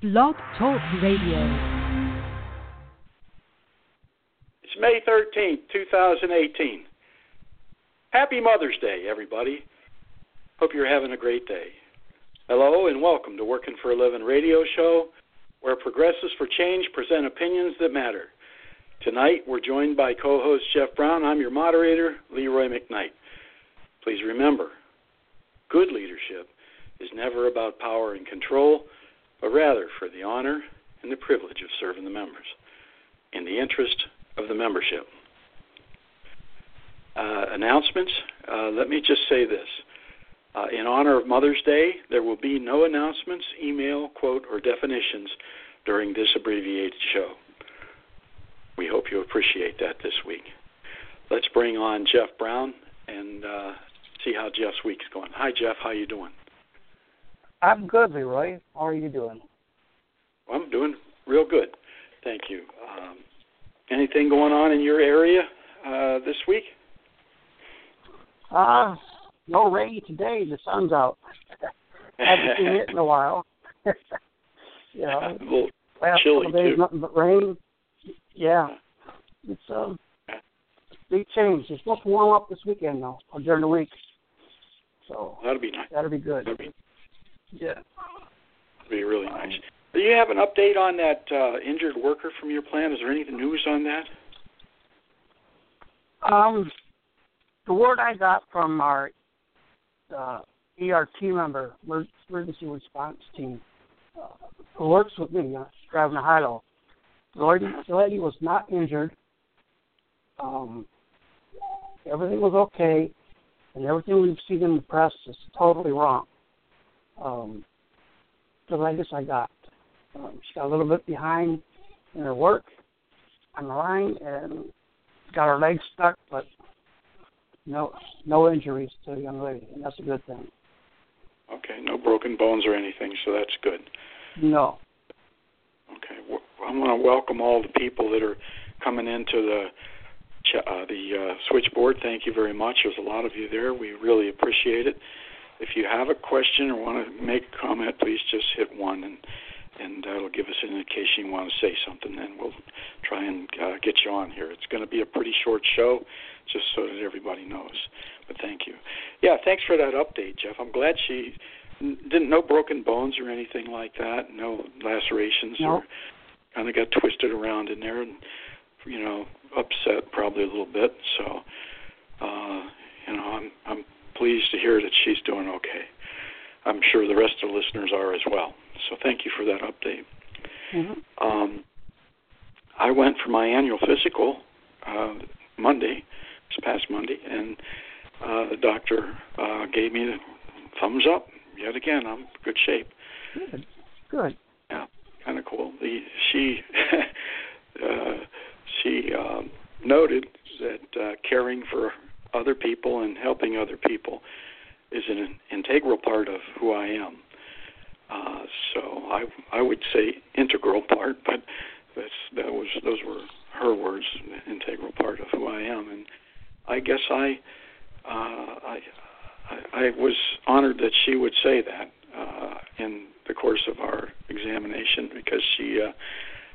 Blog Talk Radio. It's May 13th, 2018. Happy Mother's Day, everybody. Hope you're having a great day. Hello, and welcome to Working for a Living radio show, where progressives for change present opinions that matter. Tonight, we're joined by co host Jeff Brown. I'm your moderator, Leroy McKnight. Please remember good leadership is never about power and control, but rather for the honor and the privilege of serving the members in the interest of the membership. Uh, announcements. Uh, let me just say this. Uh, in honor of Mother's Day, there will be no announcements, email, quote, or definitions during this abbreviated show. We hope you appreciate that this week. Let's bring on Jeff Brown and uh, see how Jeff's week's going. Hi, Jeff. How you doing? I'm good, Leroy. How are you doing? Well, I'm doing real good. Thank you. Um, anything going on in your area uh, this week? Uh, no rain today. The sun's out. Haven't seen it in a while. you know, a little last chilly couple days, too. nothing but rain. Yeah, it's um, big change. It's supposed to warm up this weekend though, or during the week. So That'll be nice. that'll be good. That'll be, Yeah. that'll be really nice. Do you have an update on that uh, injured worker from your plant? Is there any news on that? Um, the word I got from our uh, ER team member, emergency response team, uh, who works with me, uh, driving a high-low, the lady, the lady was not injured. Um, everything was okay, and everything we've seen in the press is totally wrong. Um, the latest I got, um, she got a little bit behind in her work on the line, and got her legs stuck, but no no injuries to the young lady, and that's a good thing. Okay, no broken bones or anything, so that's good. No. Okay, w- I want to welcome all the people that are coming into the uh, the uh, switchboard. Thank you very much. There's a lot of you there. We really appreciate it. If you have a question or want to make a comment, please just hit one, and and that'll give us an indication you want to say something. Then we'll try and uh, get you on here. It's going to be a pretty short show, just so that everybody knows. But thank you. Yeah, thanks for that update, Jeff. I'm glad she didn't no broken bones or anything like that. No lacerations No. or kind of got twisted around in there and you know upset probably a little bit. So uh, you know I'm I'm pleased to hear that she's doing okay. I'm sure the rest of the listeners are as well. So thank you for that update. hmm Um, I went for my annual physical uh, Monday, this past Monday, and uh, the doctor uh, gave me the thumbs up yet again. I'm in good shape. Good. Good. Yeah, kind of cool. The, she uh, she um, noted that uh, caring for other people and helping other people is an integral part of who I am. Uh, so I I would say integral part, but that's that was those were her words, integral part of who I am, and I guess I uh, I I was honored that she would say that uh, in the course of our examination because she uh,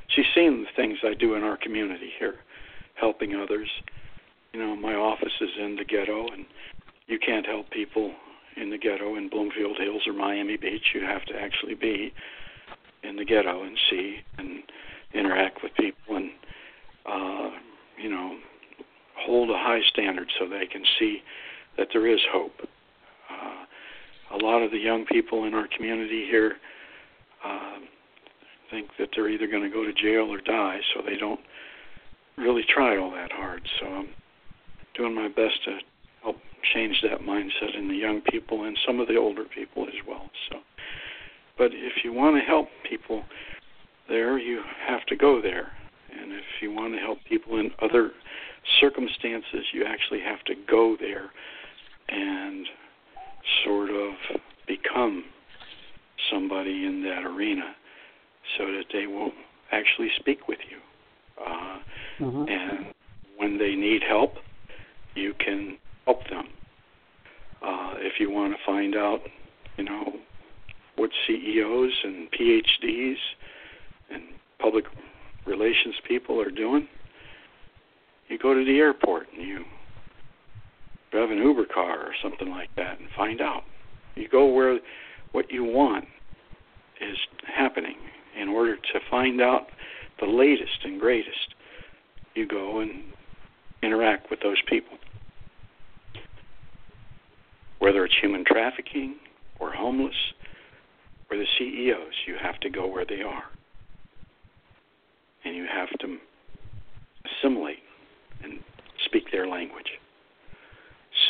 she's seen the things I do in our community here, helping others. You know, my office is in the ghetto, and you can't help people in the ghetto in Bloomfield Hills or Miami Beach. You have to actually be in the ghetto and see and interact with people and uh, you know hold a high standard so they can see that there is hope. Uh, a lot of the young people in our community here uh, think that they're either going to go to jail or die, so they don't really try all that hard. So I'm doing my best to help change that mindset in the young people and some of the older people as well. So, but if you want to help people there, you have to go there, and if you want to help people in other circumstances, you actually have to go there and sort of become somebody in that arena so that they will actually speak with you. Uh, hmm and when they need help, you can help them. Uh, if you want to find out, you know, what CEOs and PhDs and public relations people are doing, you go to the airport and you drive an Uber car or something like that and find out. You go where what you want is happening in order to find out the latest and greatest. You go and interact with those people. Whether it's human trafficking or homeless or the CEOs, you have to go where they are. And you have to assimilate and speak their language.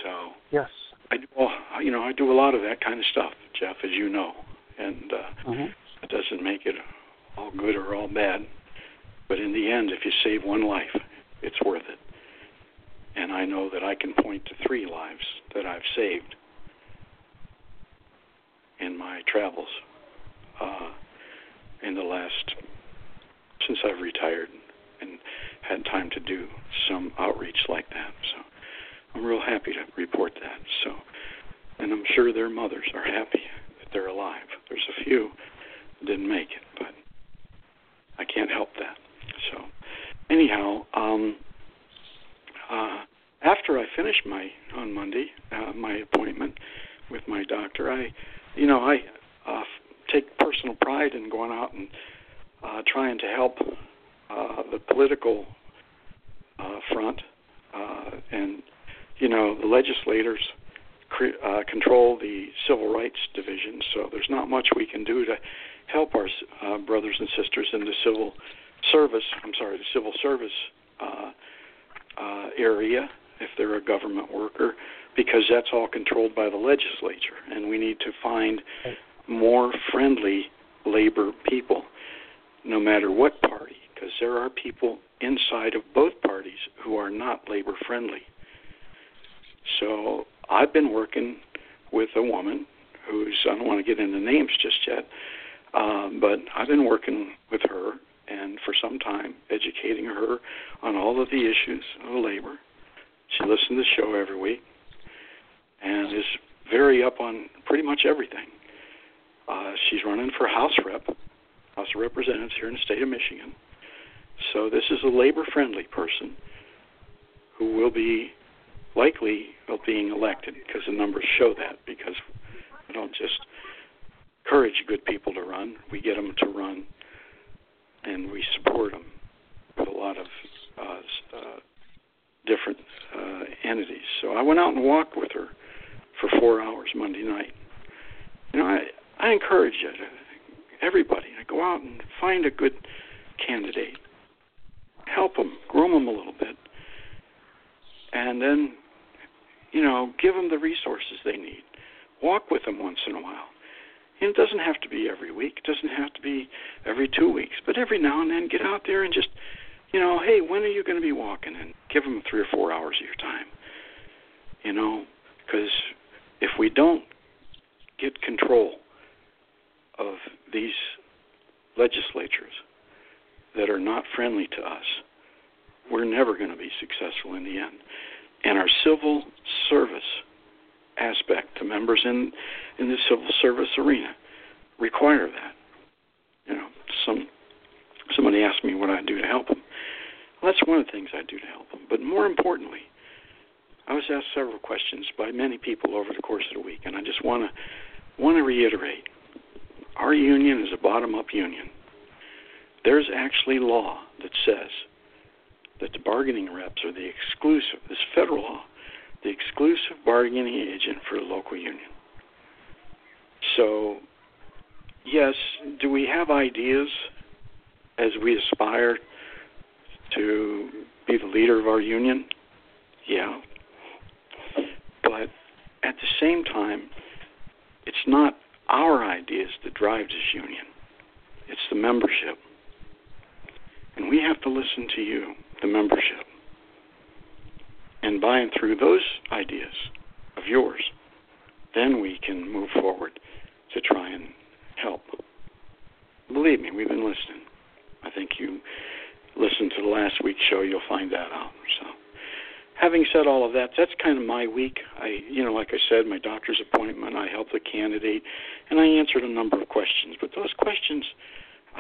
So yes, I do. Well, you know, I do a lot of that kind of stuff, Jeff, as you know, and uh, mm-hmm. it doesn't make it all good or all bad. But in the end, if you save one life, it's worth it. And I know that I can point to three lives that I've saved in my travels uh, in the last since I've retired and had time to do some outreach like that. So I'm real happy to report that. So, and I'm sure their mothers are happy that they're alive. There's a few that didn't make it, but I can't help that. So, anyhow, um, uh, after I finish my on Monday uh, my appointment with my doctor, I, you know, I pride in going out and uh, trying to help uh, the political uh, front uh, and you know, the legislators cre- uh, control the civil rights division, so there's not much we can do to help our uh, brothers and sisters in the civil service. I'm sorry, the civil service uh, uh, area if they're a government worker, because that's all controlled by the legislature, and we need to find more friendly labor people, no matter what party, because there are people inside of both parties who are not labor friendly. So I've been working with a woman who's I don't want to get into names just yet, um, but I've been working with her and for some time educating her on all of the issues of labor. She listens to the show every week and is very up on pretty much everything. Uh, she's running for House Rep, House of Representatives here in the state of Michigan. So this is a labor-friendly person who will be likely of being elected because the numbers show that because we don't just encourage good people to run, we get them to run and we support them with a lot of uh, uh, different uh, entities. So I went out and walked with her for four hours Monday night. You know, I I encourage you everybody to go out and find a good candidate, help them, groom them a little bit, and then you know, give them the resources they need. Walk with them once in a while. And it doesn't have to be every week. It doesn't have to be every two weeks. But every now and then, get out there and just, you know, hey, when are you going to be walking? And give them three or four hours of your time. You know, because if we don't get control of these legislatures that are not friendly to us, we're never going to be successful in the end and our civil service aspect to members in in the civil service arena require that. You know, some somebody asked me what I do to help them. Well, that's one of the things I do to help them. But more importantly, I was asked several questions by many people over the course of the week, and I just want to want to reiterate: our union is a bottom-up union. There's actually law that says that the bargaining reps are the exclusive, this federal law, the exclusive bargaining agent for a local union. So, yes, do we have ideas as we aspire to be the leader of our union? Yeah. But at the same time, it's not our ideas that drives this union. It's the membership. And we have to listen to you the membership. And by and through those ideas of yours, then we can move forward to try and help. Believe me, we've been listening. I think you listen to the last week's show, you'll find that out. So, having said all of that, that's kind of my week. I, you know, like I said, my doctor's appointment. I helped the candidate, and I answered a number of questions. But those questions,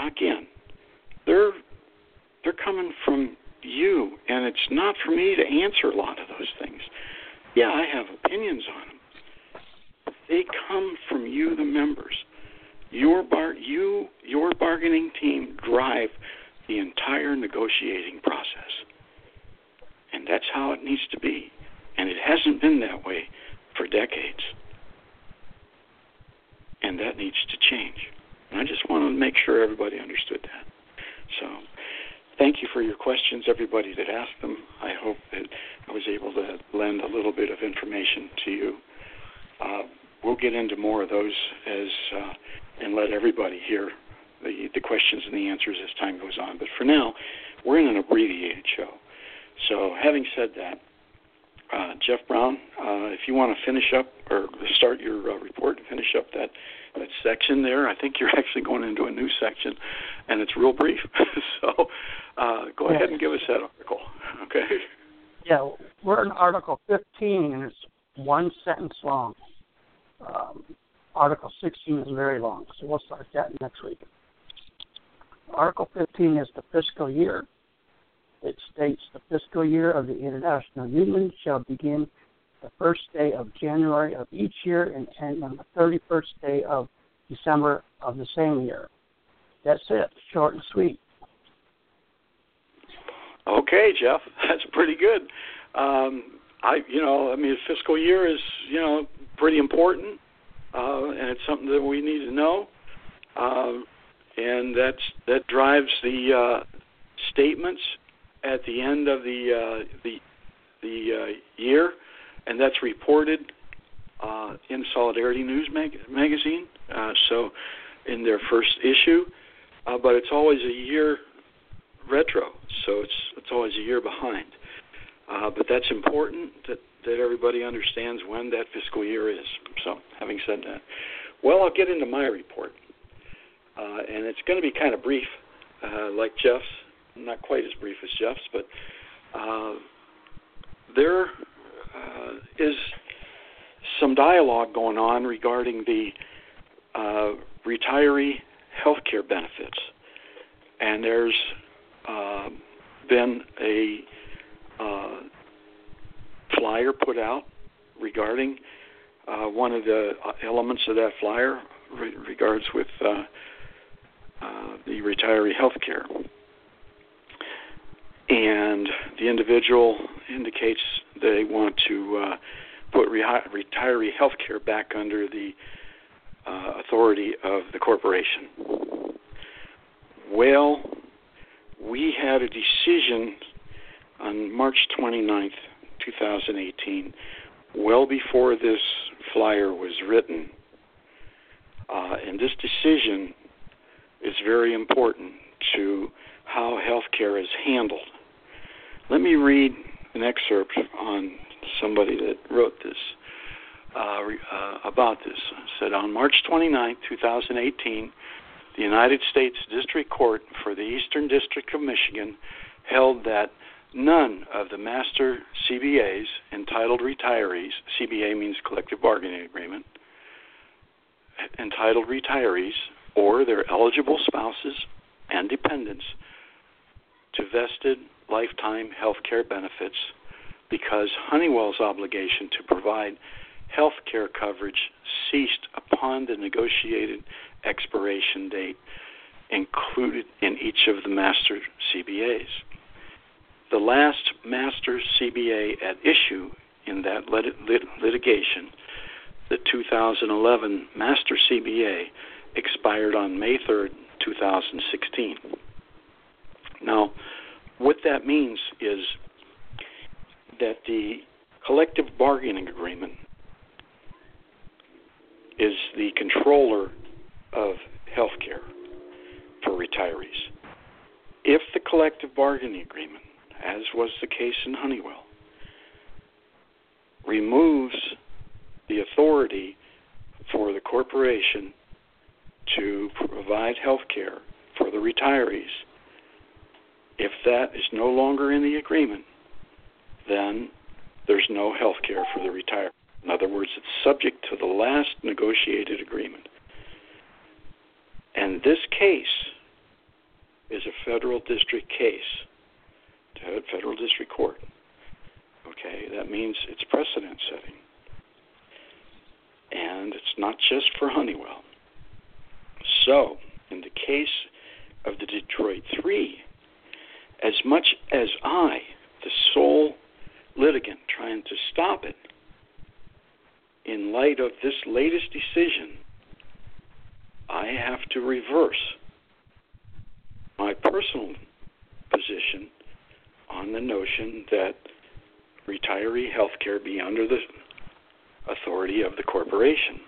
again, they're they're coming from you, and it's not for me to answer a lot of those things. Yeah, I have opinions on them. They come from you, the members. Your bar, you, your bargaining team drive the entire negotiating process, how it needs to be. And it hasn't been that way for decades, and that needs to change. And I just want to make sure everybody understood that. So thank you for your questions, everybody that asked them. I hope that I was able to lend a little bit of information to you. Uh, we'll get into more of those as uh, and let everybody hear the, the questions and the answers as time goes on. But for now, we're in an abbreviated show. So, having said that, uh, Jeff Brown, uh, if you want to finish up or start your uh, report and finish up that that section there, I think you're actually going into a new section, and it's real brief. so, uh, go ahead and give us that article, okay? Yeah, we're in Article 15, and it's one sentence long. Um, Article 16 is very long, so we'll start that next week. Article 15 is the fiscal year. It states the fiscal year of the International Union shall begin the first day of January of each year and end on the 31st day of December of the same year. That's it, short and sweet. Okay, Jeff, that's pretty good. Um, I, you know, I mean, fiscal year is, you know, pretty important, uh, and it's something that we need to know. Uh, and that's that drives the uh, statements at the end of the uh, the the uh, year, and that's reported uh, in Solidarity News mag- magazine. Uh, so, in their first issue, uh, but it's always a year retro, so it's it's always a year behind. Uh, but that's important that that everybody understands when that fiscal year is. So, having said that, well, I'll get into my report uh, and it's going to be kind of brief, uh, like Jeff's. Not quite as brief as Jeff's, but uh, there uh, is some dialogue going on regarding the uh, retiree health care benefits, and there's uh, been a uh, flyer put out regarding uh, one of the elements of that flyer re- regards with uh, uh, the retiree health care. And the individual indicates they want to uh, put re- retiree health care back under the uh, authority of the corporation. Well, we had a decision on March 29th, 2018, well before this flyer was written. Uh, and this decision is very important to how healthcare is handled. Let me read an excerpt on somebody that wrote this uh, uh, about this. It said on March 29, 2018, the United States District Court for the Eastern District of Michigan held that none of the master CBAs entitled retirees, CBA means collective bargaining agreement, entitled retirees or their eligible spouses and dependents to vested lifetime health care benefits because Honeywell's obligation to provide health care coverage ceased upon the negotiated expiration date included in each of the master CBAs. The last master CBA at issue in that lit- lit- litigation, the 2011 master CBA, expired on May 3rd, 2016. Now, what that means is that the collective bargaining agreement is the controller of health care for retirees. If the collective bargaining agreement, as was the case in Honeywell, removes the authority for the corporation to provide health care for the retirees, if that is no longer in the agreement, then there's no health care for the retiree. In other words, it's subject to the last negotiated agreement. And this case is a federal district case to federal district court. Okay, that means it's precedent setting. And it's not just for Honeywell. So, in the case of the Detroit Three, as much as I, the sole litigant trying to stop it, in light of this latest decision, I have to reverse my personal position on the notion that retiree health care be under the authority of the corporation.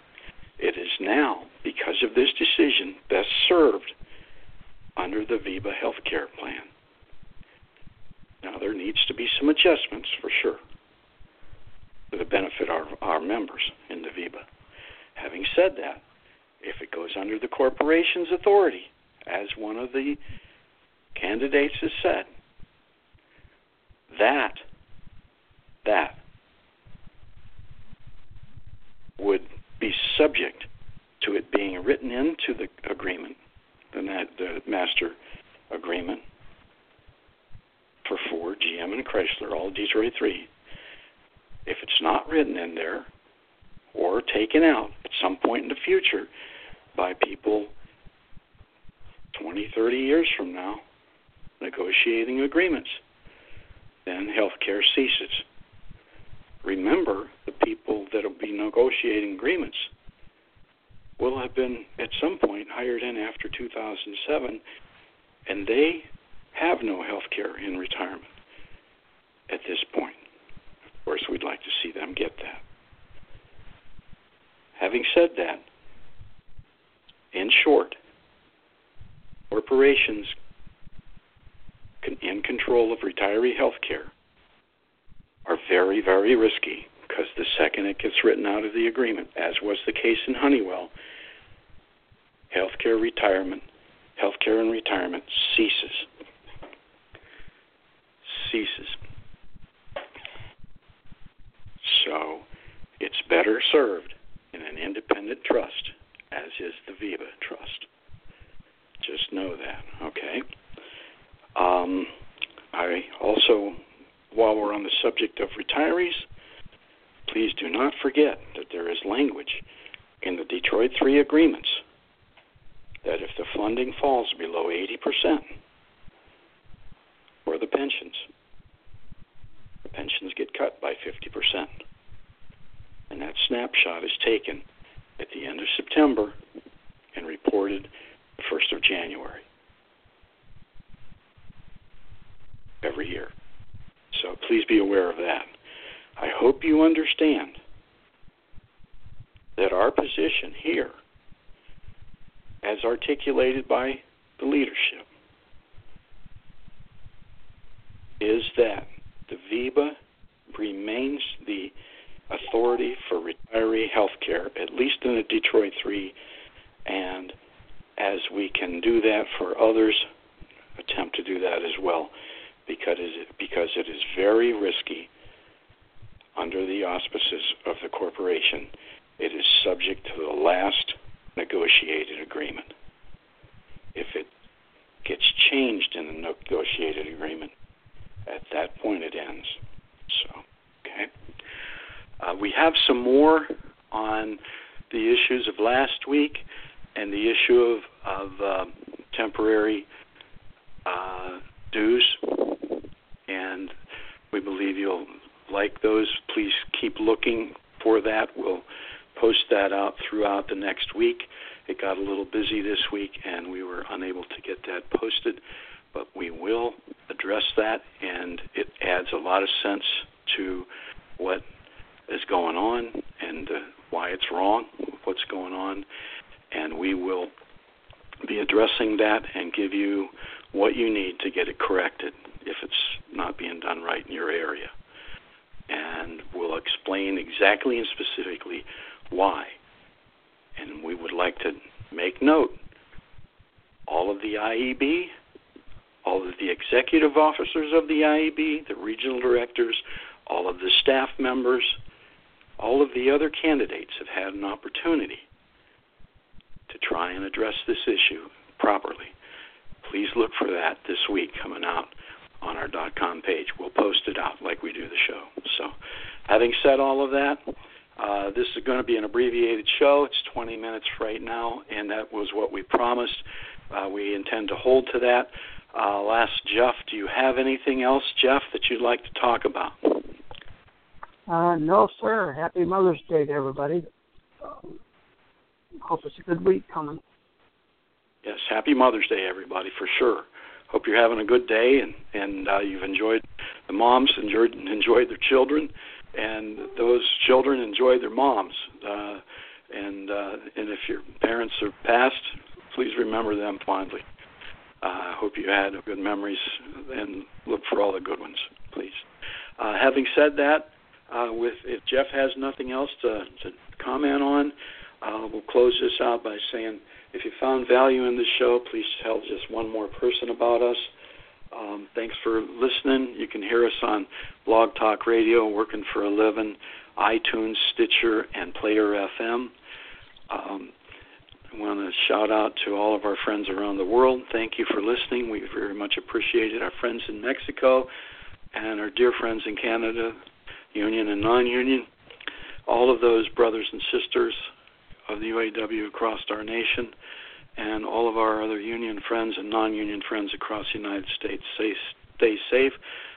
It is now, because of this decision, best served under the VEBA health care plan. Needs to be some adjustments for sure the benefit our, our members in the VEBA. Having said that, if it goes under the corporation's authority, as one of the candidates has said, that that would be subject to it being written into the agreement, the, the master agreement for Ford, GM, and Chrysler, all Detroit 3. If it's not written in there or taken out at some point in the future by people 20, 30 years from now negotiating agreements, then health care ceases. Remember, the people that will be negotiating agreements will have been at some point hired in after 2007, and they have no health care in retirement at this point. Of course, we'd like to see them get that. Having said that, in short, corporations in control of retiree health care are very, very risky because the second it gets written out of the agreement, as was the case in Honeywell, healthcare retirement, healthcare and retirement ceases. So it's better served in an independent trust, as is the VEBA trust. Just know that, okay? Um, I also, while we're on the subject of retirees, please do not forget that there is language in the Detroit 3 agreements that if the funding falls below 80% for the pensions, the pensions get cut by 50%. And that snapshot is taken at the end of September and reported the 1st of January. every year. So please be aware of that. I hope you understand that our position here, as articulated by the leadership, is that the VEBA remains the authority for retiree health care, at least in the Detroit 3, and as we can do that for others, attempt to do that as well because it, because it is very risky under the auspices of the corporation. It is subject to the last negotiated agreement. If it gets changed in the negotiated agreement, at that point it ends. So, okay. Uh, we have some more on the issues of last week and the issue of, of uh, temporary uh, dues and we believe you'll like those. Please keep looking for that. We'll post that out throughout the next week. It got a little busy this week, and we were unable to get that posted, but we will address that, and it adds a lot of sense to what is going on and uh, why it's wrong, what's going on, and we will be addressing that and give you what you need to get it corrected if it's not being done right in your area. And we'll explain exactly and specifically why. And we would like to make note all of the IEB, all of the executive officers of the IEB, the regional directors, all of the staff members, all of the other candidates have had an opportunity to try and address this issue properly. Please look for that this week coming out on our dot .com page. We'll post it out like we do the show. So, having said all of that, uh, this is going to be an abbreviated show. It's 20 minutes right now, and that was what we promised. Uh, we intend to hold to that. Uh, last, Jeff, do you have anything else, Jeff, that you'd like to talk about? Uh, no, sir. Happy Mother's Day to everybody. Um, hope it's a good week coming. Yes, happy Mother's Day, everybody, for sure. Hope you're having a good day and and uh, you've enjoyed the moms enjoyed enjoyed their children, and those children enjoy their moms. Uh, and uh, and if your parents are passed, please remember them fondly. I uh, hope you had good memories and look for all the good ones, please. Uh, having said that, uh, with if Jeff has nothing else to, to comment on, we'll close this out by saying if you found value in this show, please tell just one more person about us. Um, thanks for listening. You can hear us on Blog Talk Radio, working for a living, iTunes, Stitcher, and Player FM. Um, I want to shout out to all of our friends around the world. Thank you for listening. We very much appreciate it. Our friends in Mexico and our dear friends in Canada, union and non union. All of those brothers and sisters of the UAW across our nation and all of our other union friends and non-union friends across the United States. Stay, stay safe.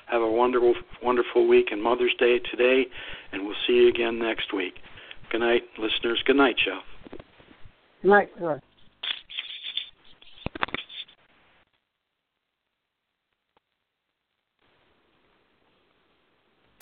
Have a wonderful, wonderful week and Mother's Day today, and we'll see you again next week. Good night, listeners. Good night, Jeff. Night, sir.